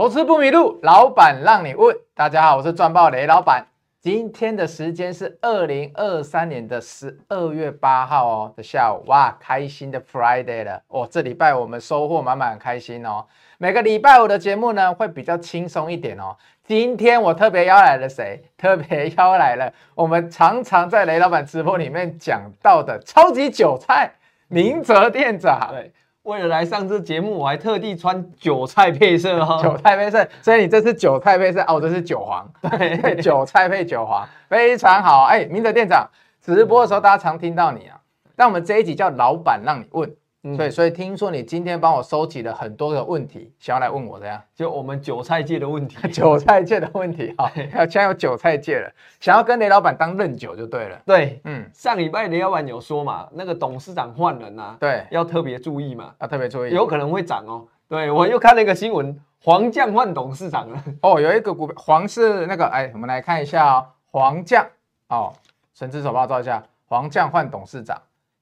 投资不迷路，老板让你问。大家好，我是赚爆雷老板。今天的时间是二零二三年的十二月八号哦的下午，哇，开心的 Friday 了哦！这礼拜我们收获满满，很开心哦。每个礼拜五的节目呢会比较轻松一点哦。今天我特别邀来了谁？特别邀来了我们常常在雷老板直播里面讲到的超级韭菜明哲店长。对。为了来上这节目，我还特地穿韭菜配色哦，韭菜配色，所以你这是韭菜配色哦，这是韭黄，对，韭菜配韭黄，非常好。哎，明哲店长，直播的时候大家常听到你啊，但我们这一集叫老板让你问。对、嗯，所以听说你今天帮我收集了很多的问题，想要来问我的呀？就我们韭菜界的问题，韭菜界的问题啊，现在有韭菜界了，想要跟雷老板当任酒就对了。对，嗯，上礼拜雷老板有说嘛，那个董事长换人呐、啊，对，要特别注意嘛，要特别注意，有可能会涨哦。对，我又看了一个新闻，黄将换董事长了。哦，有一个股票黄是那个，哎，我们来看一下哦，黄将哦，神之手帮我照一下，黄将换董事长。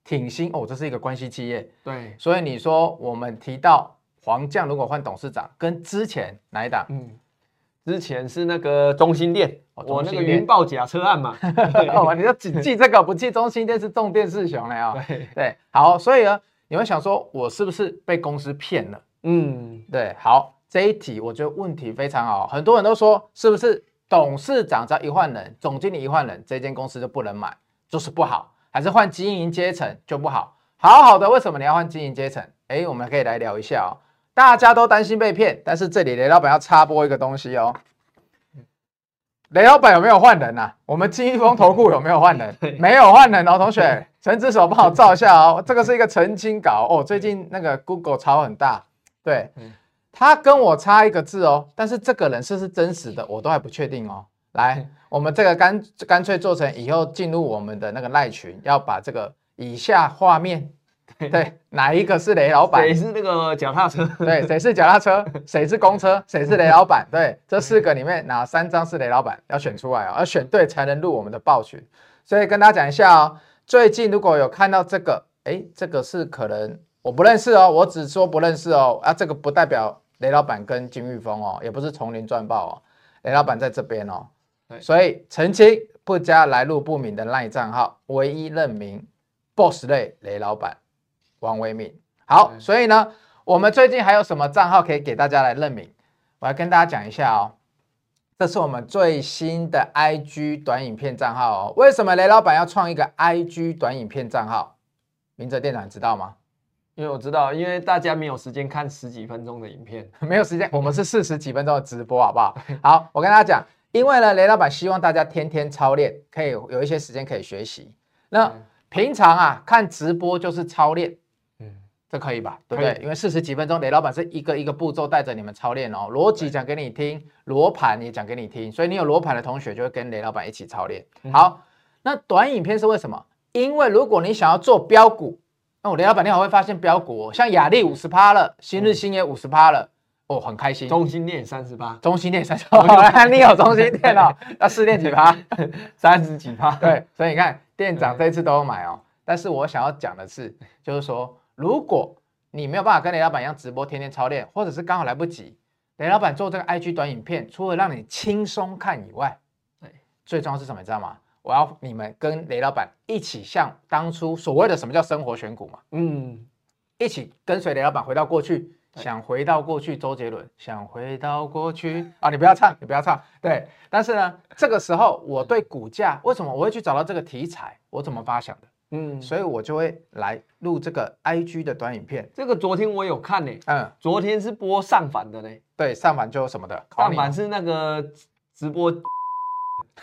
挺新哦，这是一个关系企业。对，所以你说我们提到黄将如果换董事长，跟之前哪一档？嗯，之前是那个中心店，哦、我那个云豹假车案嘛。哦，你就只记这个，不记中心店是重电四雄了啊。对对，好，所以呢，你会想说我是不是被公司骗了？嗯，对，好，这一题我觉得问题非常好，很多人都说是不是董事长只要一换人，总经理一换人，这间公司就不能买，就是不好。还是换经营阶层就不好，好好的，为什么你要换经营阶层？哎，我们可以来聊一下哦。大家都担心被骗，但是这里雷老板要插播一个东西哦。雷老板有没有换人啊？我们金一峰投顾有没有换人？没有换人哦，同学，陈子手帮我照一下哦。这个是一个澄清稿哦。最近那个 Google 潮很大，对，他跟我差一个字哦，但是这个人是不是真实的，我都还不确定哦。来，我们这个干干脆做成以后进入我们的那个赖群，要把这个以下画面，对，哪一个是雷老板？谁是那个脚踏车？对，谁是脚踏车？谁是公车？谁是雷老板？对，这四个里面哪三张是雷老板？要选出来哦，要选对才能入我们的报群。所以跟大家讲一下哦，最近如果有看到这个，哎，这个是可能我不认识哦，我只说不认识哦，啊，这个不代表雷老板跟金玉峰哦，也不是丛林赚爆哦，雷老板在这边哦。所以澄清不加来路不明的赖账号，唯一认明 Boss 类雷老板王维敏。好，所以呢，我们最近还有什么账号可以给大家来认明？我要跟大家讲一下哦。这是我们最新的 IG 短影片账号哦。为什么雷老板要创一个 IG 短影片账号？明哲店长知道吗？因为我知道，因为大家没有时间看十几分钟的影片，没有时间，我们是四十几分钟的直播，好不好？好，我跟大家讲。因为呢，雷老板希望大家天天操练，可以有一些时间可以学习。那平常啊看直播就是操练，嗯，这可以吧？对不对？因为四十几分钟，雷老板是一个一个步骤带着你们操练哦，逻辑讲给你听，罗盘也讲给你听，所以你有罗盘的同学就会跟雷老板一起操练。好，那短影片是为什么？因为如果你想要做标股，那我雷老板你好会发现标股，像亚力五十趴了，新日新也五十趴了。哦，很开心。中心店三十八，中心店三十八，你有中心店哦，那四电几趴？三十几趴。对，所以你看，店长这次都有买哦。但是我想要讲的是，就是说，如果你没有办法跟雷老板一样直播，天天操练，或者是刚好来不及，雷老板做这个 IG 短影片，除了让你轻松看以外，对，最重要是什么？你知道吗？我要你们跟雷老板一起，像当初所谓的什么叫生活选股嘛，嗯，一起跟随雷老板回到过去。想回到过去，周杰伦想回到过去啊！你不要唱，你不要唱。对，但是呢，这个时候我对股价为什么我会去找到这个题材？我怎么发想的？嗯，所以我就会来录这个 IG 的短影片。这个昨天我有看呢，嗯，昨天是播上反的呢。对，上反就什么的，上反是那个直播。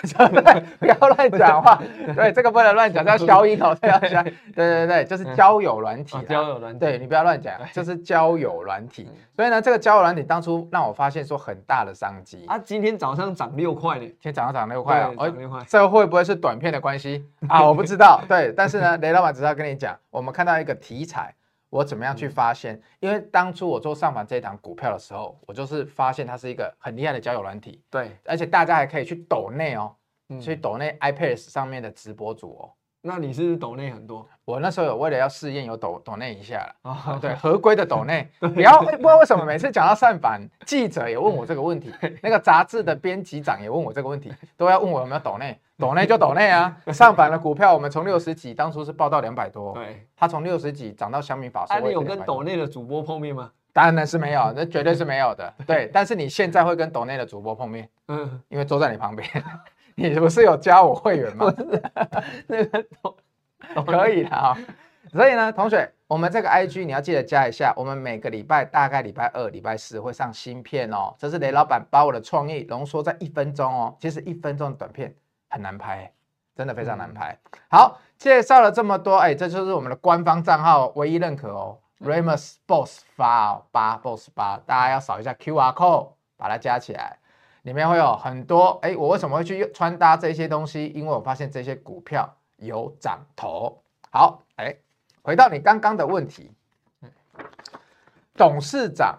对，不要乱讲话。对，这个不能乱讲，叫消音哦，要消。对对对，就是交友软体。交友软体。对，你不要乱讲，就是交友软体。所以呢，这个交友软体当初让我发现说很大的商机。啊，今天早上涨六块呢。今天早上涨六块啊，涨六块。这会不会是短片的关系啊？我不知道。对，但是呢，雷老板只是要跟你讲，我们看到一个题材。我怎么样去发现？因为当初我做上反这一档股票的时候，我就是发现它是一个很厉害的交友软体。对，而且大家还可以去抖内哦，去抖内 iPad 上面的直播主哦。那你是不是抖内很多？我那时候有为了要试验，有抖抖内一下了。哦，对，合规的抖内。不要不知道为什么每次讲到善版，记者也问我这个问题，那个杂志的编辑长也问我这个问题，都要问我有没有抖内。抖内就抖内啊！上板的股票，我们从六十几当初是报到两百多，对，它从六十几涨到小米法说。那你有跟抖内的主播碰面吗？当然是没有，那绝对是没有的。对，但是你现在会跟抖内的主播碰面，嗯，因为坐在你旁边。你不是有加我会员吗？那个都 可以的啊。所以呢，同学，我们这个 IG 你要记得加一下。我们每个礼拜大概礼拜二、礼拜四会上新片哦。这是雷老板把我的创意浓缩在一分钟哦。其实一分钟的短片很难拍，真的非常难拍。好，介绍了这么多，哎，这就是我们的官方账号唯一认可哦。，Ramos Boss 八八 Boss 八，大家要扫一下 QR code，把它加起来。里面会有很多，哎，我为什么会去穿搭这些东西？因为我发现这些股票有涨头。好，哎，回到你刚刚的问题，董事长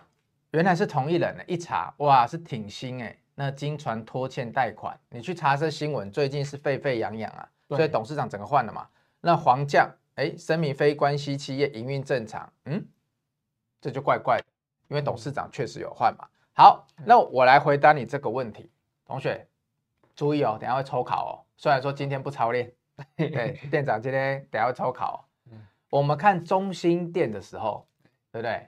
原来是同一人呢，一查，哇，是挺新哎。那金传拖欠贷款，你去查这新闻，最近是沸沸扬扬啊，所以董事长整个换了嘛。那黄将，哎，声明非关系企业营运正常，嗯，这就怪怪的，因为董事长确实有换嘛。好，那我来回答你这个问题，同学注意哦，等下会抽考哦。虽然说今天不操练，对，店长今天等下会抽考哦。我们看中心店的时候，对不对？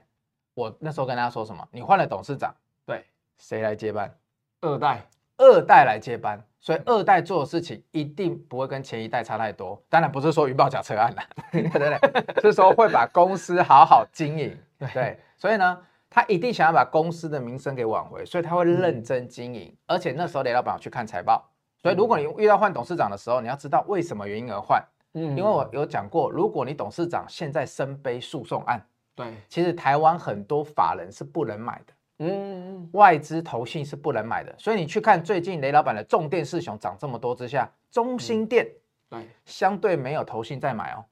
我那时候跟大家说什么？你换了董事长，对，谁来接班？二代，二代来接班，所以二代做的事情一定不会跟前一代差太多。当然不是说云豹假车案了，对不对？是说会把公司好好经营，对，所以呢。他一定想要把公司的名声给挽回，所以他会认真经营。嗯、而且那时候雷老板去看财报，所以如果你遇到换董事长的时候，你要知道为什么原因而换。嗯，因为我有讲过，如果你董事长现在身背诉讼案，对，其实台湾很多法人是不能买的，嗯，外资投信是不能买的。所以你去看最近雷老板的重电四雄涨这么多之下，中兴电对相对没有投信在买哦。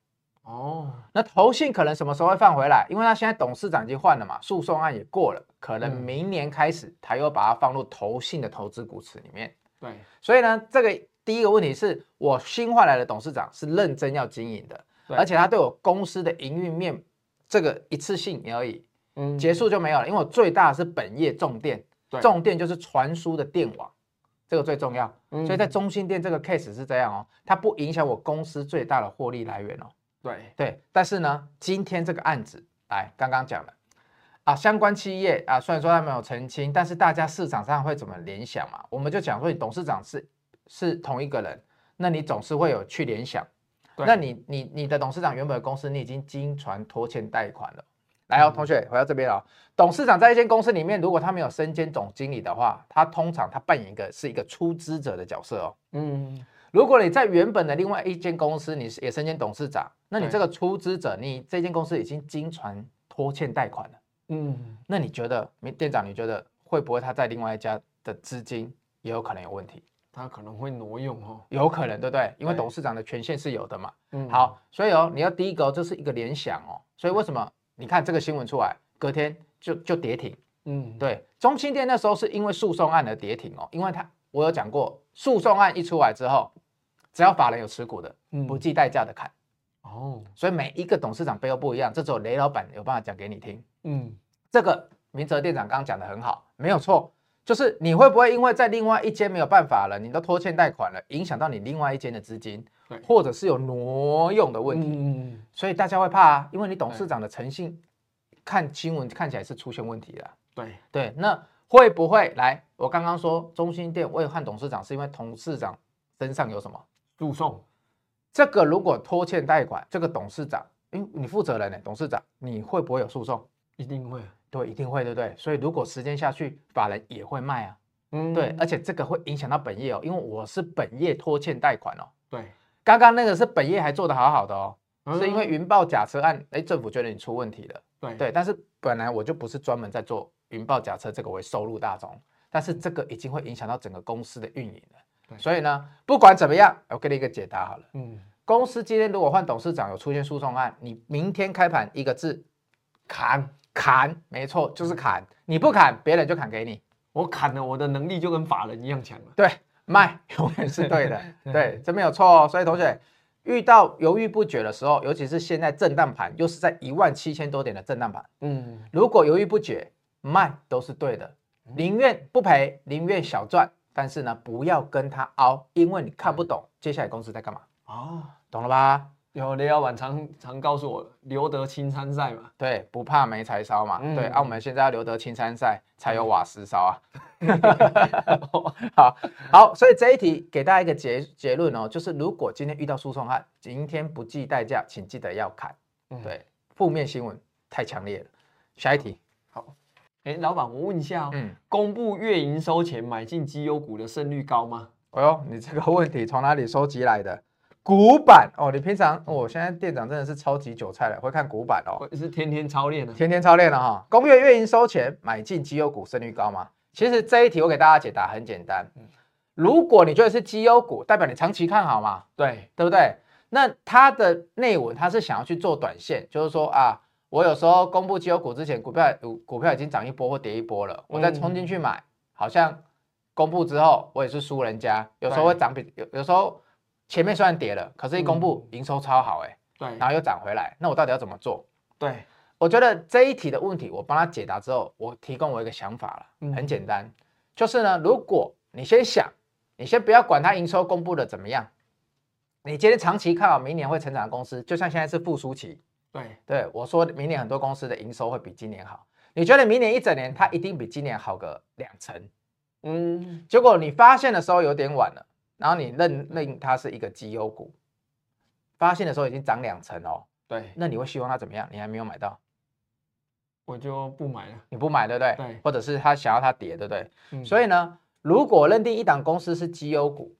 哦，那投信可能什么时候会放回来？因为他现在董事长已经换了嘛，诉讼案也过了，可能明年开始他又把它放入投信的投资股池里面。对，所以呢，这个第一个问题是我新换来的董事长是认真要经营的，而且他对我公司的营运面这个一次性而已，嗯，结束就没有了。因为我最大的是本业重电，重电就是传输的电网，这个最重要。所以在中兴电这个 case 是这样哦，它不影响我公司最大的获利来源哦。对对，但是呢，今天这个案子，来刚刚讲了啊，相关企业啊，虽然说他没有澄清，但是大家市场上会怎么联想嘛？我们就讲说，你董事长是是同一个人，那你总是会有去联想。那你你你的董事长原本的公司，你已经经传拖欠贷款了。来哦，同学回到这边哦，董事长在一间公司里面，如果他没有身兼总经理的话，他通常他扮演一个是一个出资者的角色哦。嗯。如果你在原本的另外一间公司，你是也身兼董事长，那你这个出资者，你这间公司已经经传拖欠贷款了，嗯，那你觉得，店长，你觉得会不会他在另外一家的资金也有可能有问题？他可能会挪用哦，有可能，对不对？因为董事长的权限是有的嘛。嗯，好，所以哦，你要第一个这是一个联想哦，所以为什么你看这个新闻出来，隔天就就跌停？嗯，对，中心店那时候是因为诉讼案而跌停哦，因为他。我有讲过，诉讼案一出来之后，只要法人有持股的，不计代价的砍。哦，所以每一个董事长背后不一样，这只有雷老板有办法讲给你听。嗯，这个明哲店长刚刚讲的很好，没有错，就是你会不会因为在另外一间没有办法了，你都拖欠贷款了，影响到你另外一间的资金，对，或者是有挪用的问题。嗯，所以大家会怕啊，因为你董事长的诚信，看新闻看起来是出现问题了。对对，那。会不会来？我刚刚说中心店未换董事长，是因为董事长身上有什么诉讼？这个如果拖欠贷款，这个董事长，哎，你负责人呢？董事长，你会不会有诉讼？一定会，对，一定会，对不对？所以如果时间下去，法人也会卖啊。嗯，对，而且这个会影响到本业哦，因为我是本业拖欠贷款哦。对，刚刚那个是本业还做得好好的哦，嗯、是因为云豹假车案，哎，政府觉得你出问题了。对对，但是本来我就不是专门在做。云豹假车这个为收入大宗，但是这个已经会影响到整个公司的运营了。所以呢，不管怎么样，我给你一个解答好了。嗯，公司今天如果换董事长有出现诉讼案，你明天开盘一个字，砍砍，没错，就是砍。你不砍，别人就砍给你。我砍了，我的能力就跟法人一样强了。对，卖永远是对的。对，这没有错哦。所以同学。遇到犹豫不决的时候，尤其是现在震荡盘，又是在一万七千多点的震荡盘，嗯，如果犹豫不决，卖都是对的，宁愿不赔，宁愿小赚，但是呢，不要跟他凹，因为你看不懂接下来公司在干嘛。哦，懂了吧？有雷老板常常告诉我，留得青山在嘛，对，不怕没柴烧嘛，嗯、对，啊，我们现在要留得青山在，才有瓦斯烧啊。好好，所以这一题给大家一个结结论哦，就是如果今天遇到诉讼案，今天不计代价，请记得要砍。嗯、对，负面新闻太强烈了。下一题，好，哎，老板，我问一下哦，嗯，公布月营收前买进绩优股的胜率高吗？哎呦，你这个问题从哪里收集来的？古板哦，你平常我、哦、现在店长真的是超级韭菜了，会看古板哦，是天天操练的，天天操练了哈。公月月营收前买进绩优股胜率高吗？其实这一题我给大家解答很简单，如果你觉得是绩优股，代表你长期看好嘛，对对不对？那它的内文它是想要去做短线，就是说啊，我有时候公布绩优股之前，股票股票已经涨一波或跌一波了，我再冲进去买，好像公布之后我也是输人家，有时候会涨比有有时候。前面虽然跌了，可是一公布营收超好哎、欸，对，然后又涨回来，那我到底要怎么做？对，我觉得这一题的问题我帮他解答之后，我提供我一个想法了，嗯、很简单，就是呢，如果你先想，你先不要管它营收公布的怎么样，你今天长期看好明年会成长的公司，就像现在是复苏期，对，对我说明年很多公司的营收会比今年好，你觉得明年一整年它一定比今年好个两成，嗯，结果你发现的时候有点晚了。然后你认认它是一个绩优股，发现的时候已经涨两成哦。对，那你会希望它怎么样？你还没有买到，我就不买了。你不买对不对？对。或者是他想要它跌对不对？嗯。所以呢，如果认定一档公司是绩优股，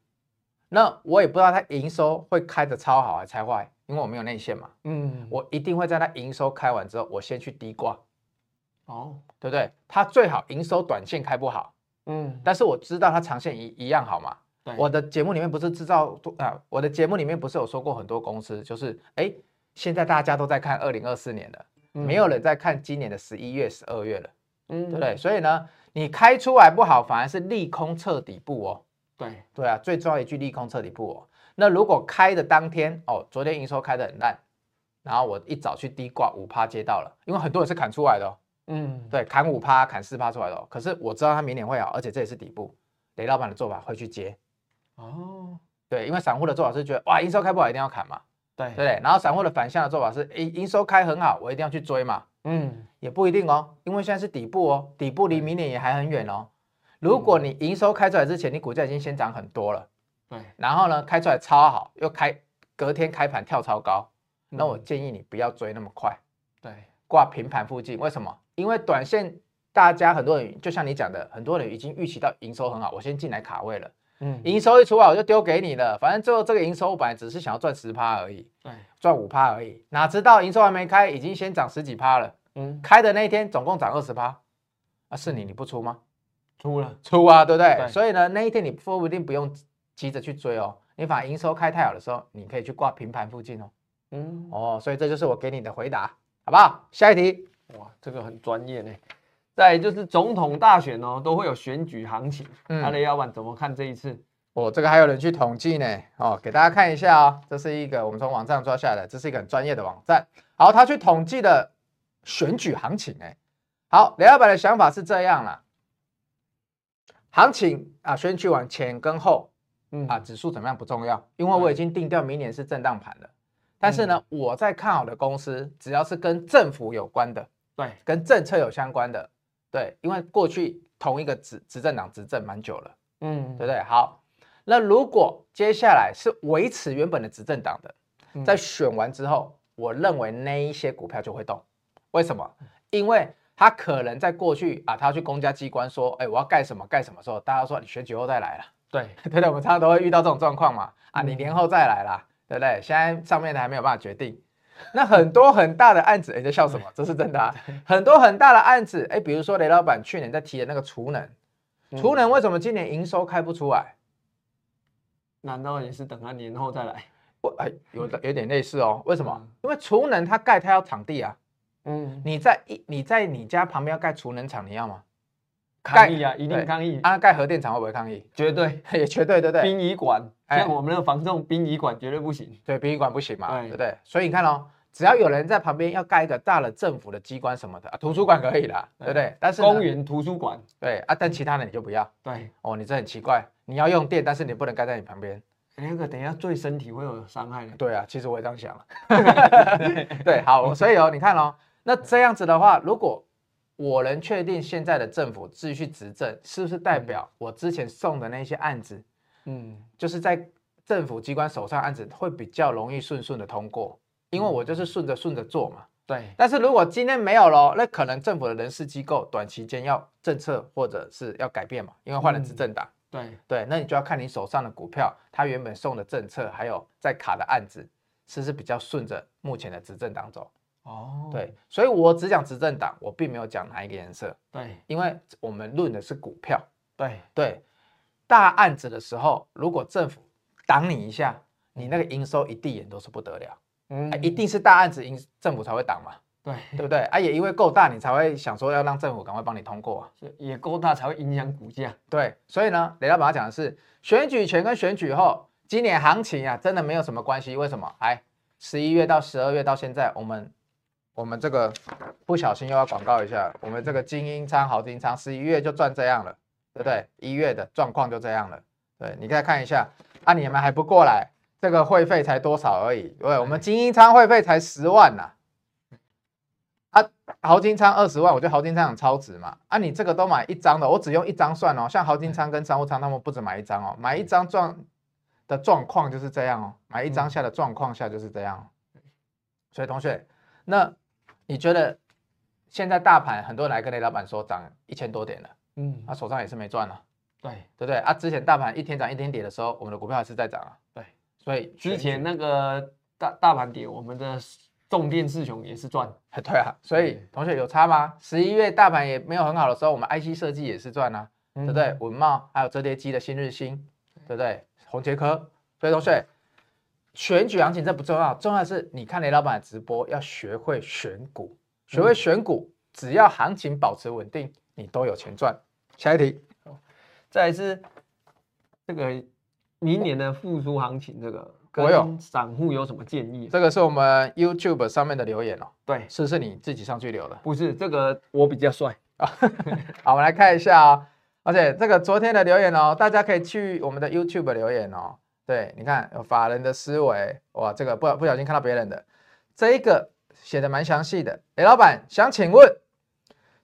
那我也不知道它营收会开得超好还是超坏，因为我没有内线嘛。嗯。我一定会在它营收开完之后，我先去低挂。哦。对不对？它最好营收短线开不好。嗯。但是我知道它长线一一样好嘛。我的节目里面不是制造啊，我的节目里面不是有说过很多公司，就是哎，现在大家都在看二零二四年了，嗯、没有人在看今年的十一月、十二月了，嗯，对不对？所以呢，你开出来不好，反而是利空彻底部哦。对对啊，最重要一句利空彻底部哦。那如果开的当天哦，昨天营收开得很烂，然后我一早去低挂五趴接到了，因为很多人是砍出来的哦，嗯，对，砍五趴、砍四趴出来的哦。可是我知道它明年会好，而且这也是底部，雷老板的做法会去接。哦，对，因为散户的做法是觉得哇，营收开不好一定要砍嘛，对对不对？然后散户的反向的做法是，诶，营收开很好，我一定要去追嘛。嗯，也不一定哦，因为现在是底部哦，底部离明年也还很远哦。如果你营收开出来之前，你股价已经先涨很多了，对，然后呢，开出来超好，又开隔天开盘跳超高，那我建议你不要追那么快，对，挂平盘附近。为什么？因为短线大家很多人就像你讲的，很多人已经预期到营收很好，我先进来卡位了。嗯，营收一出来我就丢给你了，反正最后这个营收我本来只是想要赚十趴而已，对，赚五趴而已，哪知道营收还没开，已经先涨十几趴了。嗯，开的那一天总共涨二十趴，啊，是你你不出吗？出了，出啊，对不对？对，所以呢，那一天你说不定不用急着去追哦，你反而营收开太好的时候，你可以去挂平盘附近哦。嗯，哦，所以这就是我给你的回答，好不好？下一题，哇，这个很专业呢。再就是总统大选哦，都会有选举行情。嗯，他的老板怎么看这一次？哦，这个还有人去统计呢。哦，给大家看一下哦，这是一个我们从网上抓下来的，这是一个很专业的网站。好，他去统计的选举行情，哎，好，雷老板的想法是这样啦。行情啊，选举完前跟后，嗯啊，指数怎么样不重要，因为我已经定掉明年是震荡盘了。但是呢，我在看好的公司，只要是跟政府有关的，对，跟政策有相关的。对，因为过去同一个执执政党执政蛮久了，嗯，对不对？好，那如果接下来是维持原本的执政党的，在选完之后，我认为那一些股票就会动。为什么？因为他可能在过去啊，他要去公家机关说，哎，我要盖什么盖什么时候，大家说你选举后再来了。对，对对，我们常常都会遇到这种状况嘛。啊，你年后再来啦，对不对？现在上面的还没有办法决定。那很多很大的案子，你在笑什么？这是真的啊！很多很大的案子，哎，比如说雷老板去年在提的那个储能，储能为什么今年营收开不出来？难道也是等他年后再来？我哎，有的有点类似哦。为什么？因为储能它盖它要场地啊。嗯，你在一你在你家旁边要盖储能厂，你要吗？抗议啊，一定抗议。啊，盖核电厂会不会抗议？绝对，也绝对，对不对？殡仪馆，像我们那个房仲殡仪馆绝对不行。对，殡仪馆不行嘛，对不对？所以你看哦，只要有人在旁边要盖一个大的政府的机关什么的，图书馆可以啦，对不对？但是公园图书馆，对啊，但其他的你就不要。对，哦，你这很奇怪，你要用电，但是你不能盖在你旁边。那个等一下对身体会有伤害的。对啊，其实我也这样想。对，好，所以哦，你看哦，那这样子的话，如果我能确定现在的政府继续执政，是不是代表我之前送的那些案子，嗯，就是在政府机关手上案子会比较容易顺顺的通过？因为我就是顺着顺着做嘛。对。但是如果今天没有了，那可能政府的人事机构短期间要政策或者是要改变嘛，因为换了执政党。对对，那你就要看你手上的股票，它原本送的政策，还有在卡的案子，是不是比较顺着目前的执政党走？哦，对，所以我只讲执政党，我并没有讲哪一个颜色。对，因为我们论的是股票。对对，大案子的时候，如果政府挡你一下，你那个营收一递眼都是不得了。嗯，一定是大案子，营政府才会挡嘛。对，对不对？啊，也因为够大，你才会想说要让政府赶快帮你通过啊。也够大才会影响股价。对，所以呢，雷老板讲的是选举前跟选举后，今年行情啊，真的没有什么关系。为什么？哎，十一月到十二月到现在，我们我们这个不小心又要广告一下，我们这个精英仓、豪金仓，十一月就赚这样了，对不对？一月的状况就这样了。对，你再看一下，啊，你们还不过来，这个会费才多少而已？对，我们精英仓会费才十万呐。啊，豪金仓二十万，我觉得豪金仓很超值嘛。啊，你这个都买一张的，我只用一张算哦。像豪金仓跟商务仓，他们不止买一张哦，买一张状的状况就是这样哦，买一张下的状况下就是这样。所以同学，那你觉得现在大盘很多人来跟雷老板说涨一千多点了，嗯，他手上也是没赚了，对对不对？啊，之前大盘一天涨一天跌的时候，我们的股票还是在涨啊，对。所以之前那个大大盘跌，我们的。重电四雄也是赚，对啊，所以同学有差吗？十一月大盘也没有很好的时候，我们 IC 设计也是赚啊，对不对？文茂还有折叠机的新日新，对不对？红杰科，所以同学选举行情这不重要，重要的是你看雷老板的直播要学会选股，学会选股，只要行情保持稳定，你都有钱赚。下一题，再来是这个明年的复苏行情，这个。我有散户有什么建议？这个是我们 YouTube 上面的留言哦。对，是不是你自己上去留的？不是，这个我比较帅啊。好，我们来看一下哦。而且这个昨天的留言哦，大家可以去我们的 YouTube 留言哦。对，你看有法人的思维，哇，这个不不小心看到别人的，这一个写的蛮详细的。哎老板想请问，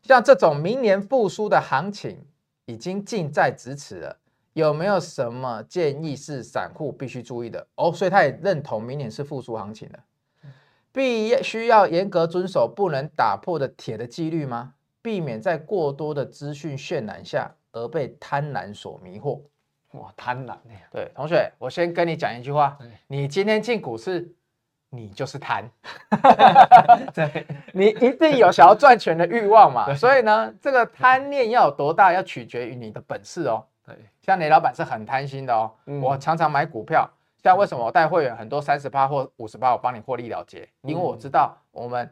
像这种明年复苏的行情已经近在咫尺了。有没有什么建议是散户必须注意的哦？所以他也认同明年是复苏行情的，必须要严格遵守不能打破的铁的纪律吗？避免在过多的资讯渲染下而被贪婪所迷惑。哇，贪婪呀！对，同学，我先跟你讲一句话：你今天进股市，你就是贪。对，你一定有想要赚钱的欲望嘛？所以呢，这个贪念要有多大，要取决于你的本事哦。对，像雷老板是很贪心的哦。嗯、我常常买股票，像为什么我带会员很多三十八或五十八，我帮你获利了结，因为我知道我们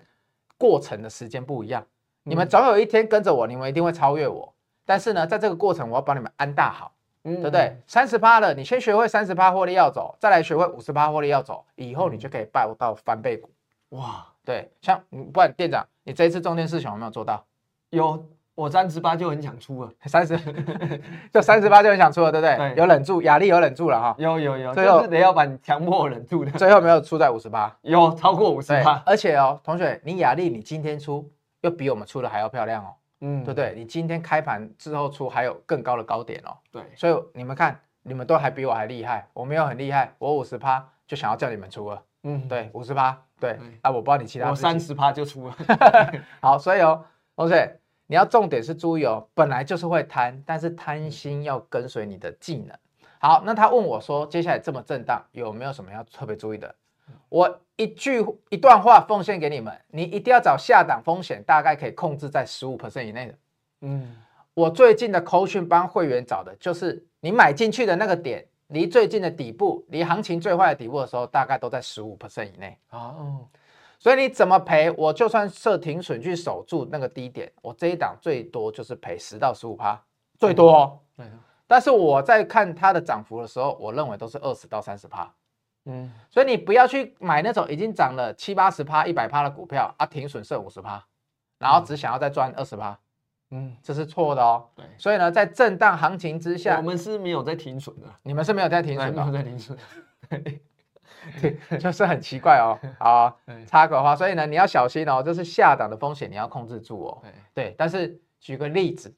过程的时间不一样。嗯、你们总有一天跟着我，你们一定会超越我。但是呢，在这个过程，我要帮你们安大好，嗯、对不对？三十趴了，你先学会三十趴获利要走，再来学会五十趴获利要走，以后你就可以抱到翻倍股。哇，对，像不然店长，你这一次重点事情有没有做到？有。我三十八就很想出了，三十 就三十八就很想出了，对不对？对，有忍住，雅力有忍住了哈。有有有，最后雷老板强迫我忍住的。最后没有出在五十八，有超过五十八。而且哦，同学，你雅力你今天出，又比我们出的还要漂亮哦。嗯，对不对？你今天开盘之后出，还有更高的高点哦。对，所以你们看，你们都还比我还厉害，我没有很厉害，我五十趴就想要叫你们出了。嗯，对，五十趴，对。啊，我不知道你其他。我三十趴就出了。好，所以哦，同学。你要重点是注意哦，本来就是会贪，但是贪心要跟随你的技能。好，那他问我说，接下来这么震荡，有没有什么要特别注意的？我一句一段话奉献给你们，你一定要找下档风险，大概可以控制在十五 percent 以内的。嗯，我最近的扣讯帮会员找的就是你买进去的那个点，离最近的底部，离行情最坏的底部的时候，大概都在十五 percent 以内。哦。所以你怎么赔，我就算设停损去守住那个低点，我这一档最多就是赔十到十五趴，最多哦。对。但是我在看它的涨幅的时候，我认为都是二十到三十趴。嗯。所以你不要去买那种已经涨了七八十趴、一百趴的股票啊，停损设五十趴，然后只想要再赚二十趴。嗯，这是错的哦。对。所以呢，在震荡行情之下，我们是没有在停损的。你们是没有在停损的。没有在停损。对。对，就是很奇怪哦。好，插个话，所以呢，你要小心哦，这是下档的风险，你要控制住哦。对，但是举个例子，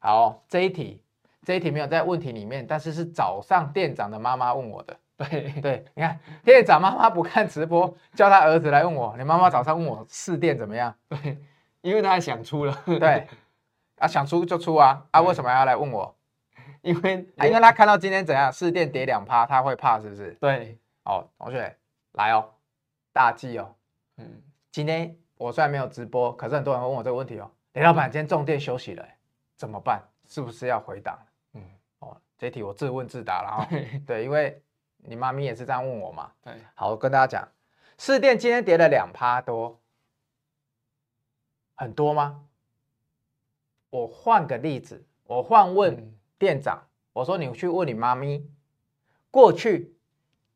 好，这一题，这一题没有在问题里面，但是是早上店长的妈妈问我的。对对，你看店长妈妈不看直播，叫他儿子来问我，你妈妈早上问我四店怎么样？对，因为他想出了。对，啊，想出就出啊，啊，为什么要来问我？因为因为他看到今天怎样，四店跌两趴，他会怕是不是？对。哦，同学来哦，大忌哦。嗯，今天我虽然没有直播，可是很多人会问我这个问题哦。雷老板，今天重电休息了，怎么办？是不是要回档？嗯，哦，这题我自问自答了啊。对，因为你妈咪也是这样问我嘛。对，好，我跟大家讲，市电今天跌了两趴多，很多吗？我换个例子，我换问店长，我说你去问你妈咪，过去。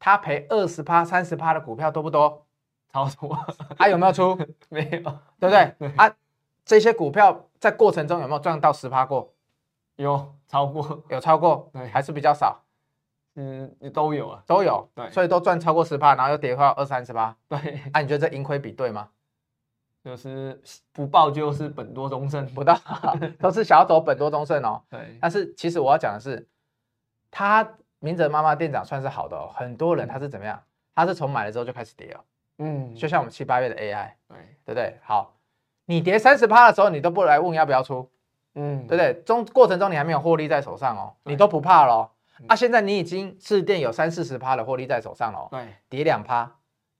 他赔二十趴、三十趴的股票多不多？超多。啊，有没有出？没有，对不对？啊，这些股票在过程中有没有赚到十趴过？有，超过，有超过，对，还是比较少。嗯，都有啊，都有。对，所以都赚超过十趴，然后又跌回二三十趴。对。啊，你觉得这盈亏比对吗？就是不报就是本多终胜，不到，都是想要走本多终胜哦。对。但是其实我要讲的是，他。明哲妈妈店长算是好的哦，很多人他是怎么样？他是从买了之后就开始跌哦。嗯，就像我们七八月的 AI，对对不对？好，你跌三十趴的时候，你都不来问要不要出，嗯，对不对？中过程中你还没有获利在手上哦，你都不怕咯。啊，现在你已经士电有三四十趴的获利在手上了，对，跌两趴，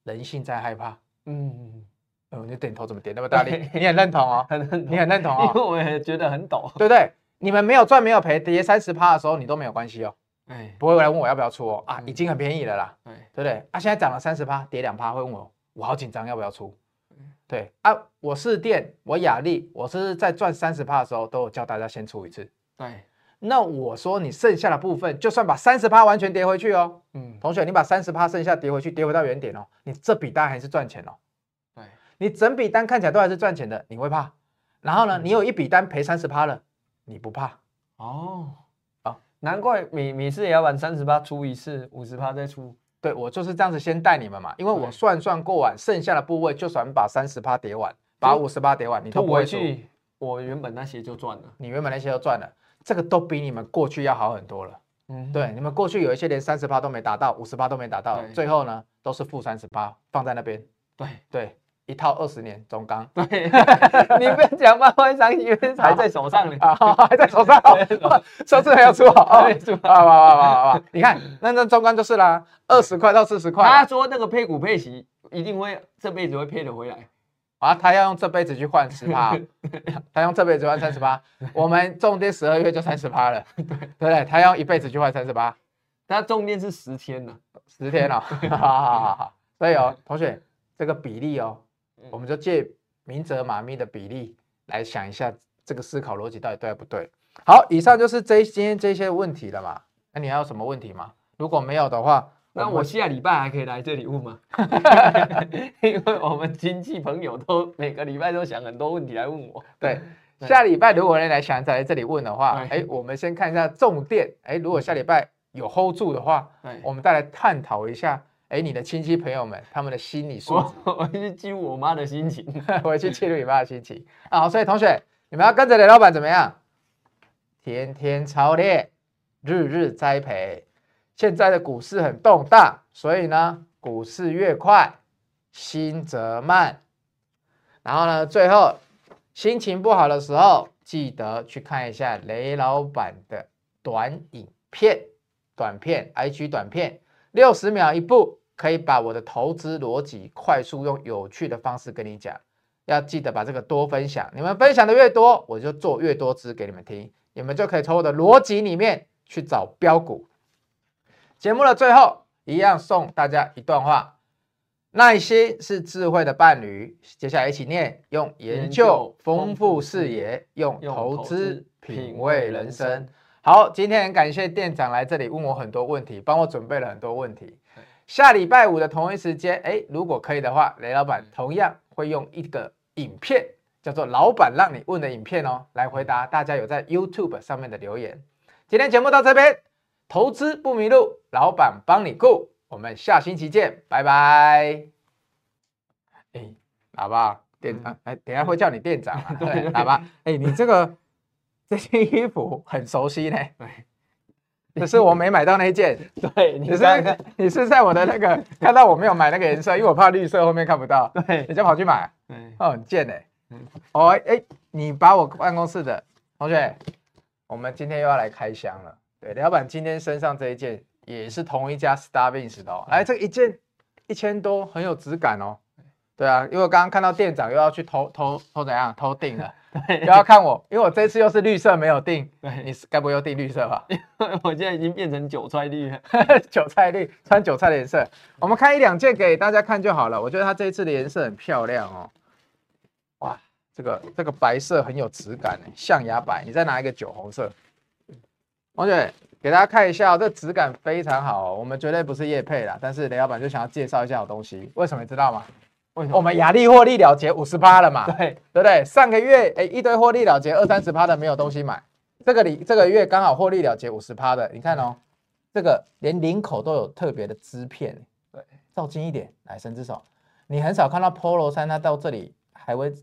人性在害怕，嗯。嗯，你点头怎么点那么大力？你很认同哦，很认同，你很认同哦，因为我也觉得很抖，对不对？你们没有赚没有赔，跌三十趴的时候你都没有关系哦。哎，不会来问我要不要出哦。啊，已经很便宜了啦，对。对不对？啊，现在涨了三十趴，跌两趴，会问我，我好紧张，要不要出？对。啊，我是电，我雅力，我是在赚三十趴的时候，都有叫大家先出一次。对，那我说你剩下的部分，就算把三十趴完全跌回去哦，嗯，同学，你把三十趴剩下跌回去，跌回到原点哦，你这笔单还是赚钱哦。对，你整笔单看起来都还是赚钱的，你会怕？然后呢，你有一笔单赔三十趴了，你不怕？哦。啊难怪每每次也要玩三十趴出一次，五十趴再出。对，我就是这样子先带你们嘛，因为我算算过完剩下的部位，就算把三十趴跌完，把五十趴跌完，你都不会去。我原本那些就赚了，你原本那些就赚了，这个都比你们过去要好很多了。嗯，对，你们过去有一些连三十八都没达到，五十八都没达到，最后呢都是负三十八放在那边。对。对。一套二十年中钢，对，你不要讲漫威商因为还在手上呢，啊，还在手上，上次还要出好，啊，好好好好，你看那那中钢就是啦，二十块到四十块。他说那个配股配息一定会这辈子会配得回来，啊，他要用这辈子去换十趴，他用这辈子换三十八，我们重电十二月就三十趴了，对。对对，他要用一辈子去换三十八，他重电是十天呢，十天 了，好好好好，所以哦，同学这个比例哦。我们就借明哲妈咪的比例来想一下，这个思考逻辑到底对不对？好，以上就是这今天这些问题了嘛？那你还有什么问题吗？如果没有的话，那我下礼拜还可以来这里问吗？因为我们亲戚朋友都每个礼拜都想很多问题来问我。对，下礼拜如果人来想再来这里问的话，哎，我们先看一下重点。哎，如果下礼拜有 hold 住的话，我们再来探讨一下。哎，你的亲戚朋友们，他们的心理素质，我 去记录我妈的心情，我去记录你妈的心情啊！所以同学，你们要跟着雷老板怎么样？天天操练，日日栽培。现在的股市很动荡，所以呢，股市越快，心则慢。然后呢，最后心情不好的时候，记得去看一下雷老板的短影片、短片、IG 短片，六十秒一部。可以把我的投资逻辑快速用有趣的方式跟你讲，要记得把这个多分享。你们分享的越多，我就做越多支给你们听，你们就可以从我的逻辑里面去找标股。节目的最后，一样送大家一段话：耐心是智慧的伴侣。接下来一起念：用研究丰富视野，用投资品味人生。好，今天很感谢店长来这里问我很多问题，帮我准备了很多问题。下礼拜五的同一时间，哎，如果可以的话，雷老板同样会用一个影片，叫做“老板让你问的影片”哦，来回答大家有在 YouTube 上面的留言。今天节目到这边，投资不迷路，老板帮你顾。我们下星期见，拜拜。哎，喇叭店长，哎，等下会叫你店长啊。对，喇叭。哎，你这个 这件衣服很熟悉呢。对，可是我没买到那一件。对，你是你是在我的那个看到我没有买那个颜色，因为我怕绿色后面看不到。对，你就跑去买。对，哦，很贱哎。哦，哎，你把我办公室的同学，我们今天又要来开箱了。对，老板今天身上这一件。也是同一家 StarWings 的哦，来这一件一千多，很有质感哦。对啊，因为我刚刚看到店长又要去偷偷偷怎样偷订了，对，不要看我，因为我这次又是绿色没有订，对，你该不会又订绿色吧？我现在已经变成韭菜绿了，韭菜绿，穿韭菜的颜色。我们看一两件给大家看就好了。我觉得它这一次的颜色很漂亮哦。哇，这个这个白色很有质感诶，象牙白。你再拿一个酒红色，同学。给大家看一下，这个质感非常好。我们绝对不是叶配啦，但是雷老板就想要介绍一下好东西。为什么你知道吗？为什么？我们雅力获利了结五十趴了嘛？对对不对？上个月哎一堆获利了结二三十趴的没有东西买，这个里这个月刚好获利了结五十趴的，你看哦，这个连领口都有特别的织片。对，照近一点，来伸只手，你很少看到 Polo 衫它到这里还会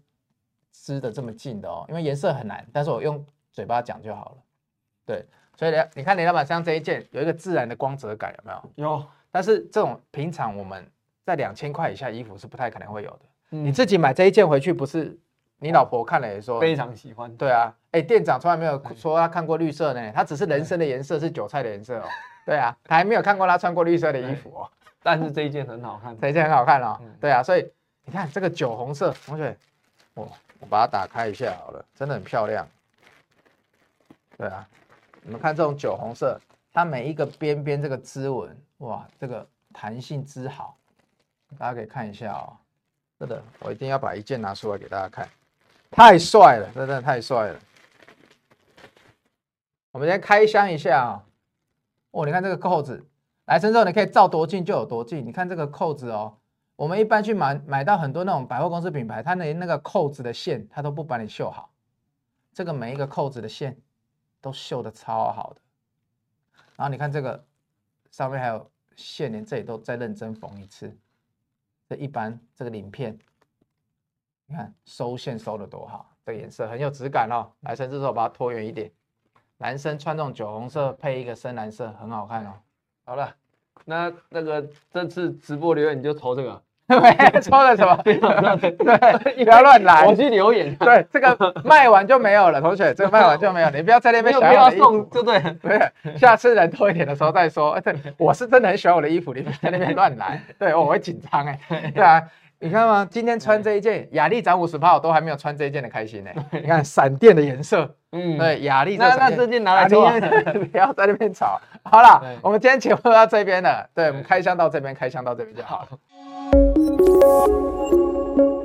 织的这么近的哦，因为颜色很难，但是我用嘴巴讲就好了。对。所以你看雷老板像这一件有一个自然的光泽感，有没有？有。但是这种平常我们在两千块以下衣服是不太可能会有的。嗯、你自己买这一件回去，不是你老婆看了也说非常喜欢。对啊，哎，店长从来没有说他看过绿色呢，他只是人生的颜色是韭菜的颜色哦。对啊，他还没有看过他穿过绿色的衣服哦。但是这一件很好看，这一件很好看哦。对啊，所以你看这个酒红色，同学，我我把它打开一下好了，真的很漂亮。对啊。你们看这种酒红色，它每一个边边这个织纹，哇，这个弹性织好，大家可以看一下哦。真的，我一定要把一件拿出来给大家看，太帅了，真的太帅了。我们先开箱一下啊、哦，哦，你看这个扣子，来深之后你可以照多近就有多近。你看这个扣子哦，我们一般去买买到很多那种百货公司品牌，它连那个扣子的线它都不帮你绣好，这个每一个扣子的线。都绣的超好的，然后你看这个上面还有线，连这里都再认真缝一次。这一般这个领片，你看收线收的多好，这个颜色很有质感哦。来，伸只手把它拖远一点。男生穿这种酒红色配一个深蓝色，很好看哦。好了，那那个这次直播留言你就投这个。对，抽了什么？对，不要乱来。我去留言。对，这个卖完就没有了，同学，这个卖完就没有，你不要在那边想要送，对不对？对，下次人多一点的时候再说。对，我是真的很喜欢我的衣服，你不要在那边乱来。对，我会紧张哎。对啊，你看吗？今天穿这一件，雅丽涨五十趴，我都还没有穿这一件的开心呢。你看闪电的颜色，嗯，对，雅丽。那那这件拿来穿，不要在那边吵。好了，我们今天节目到这边了。对，我们开箱到这边，开箱到这边就好了。Thank you.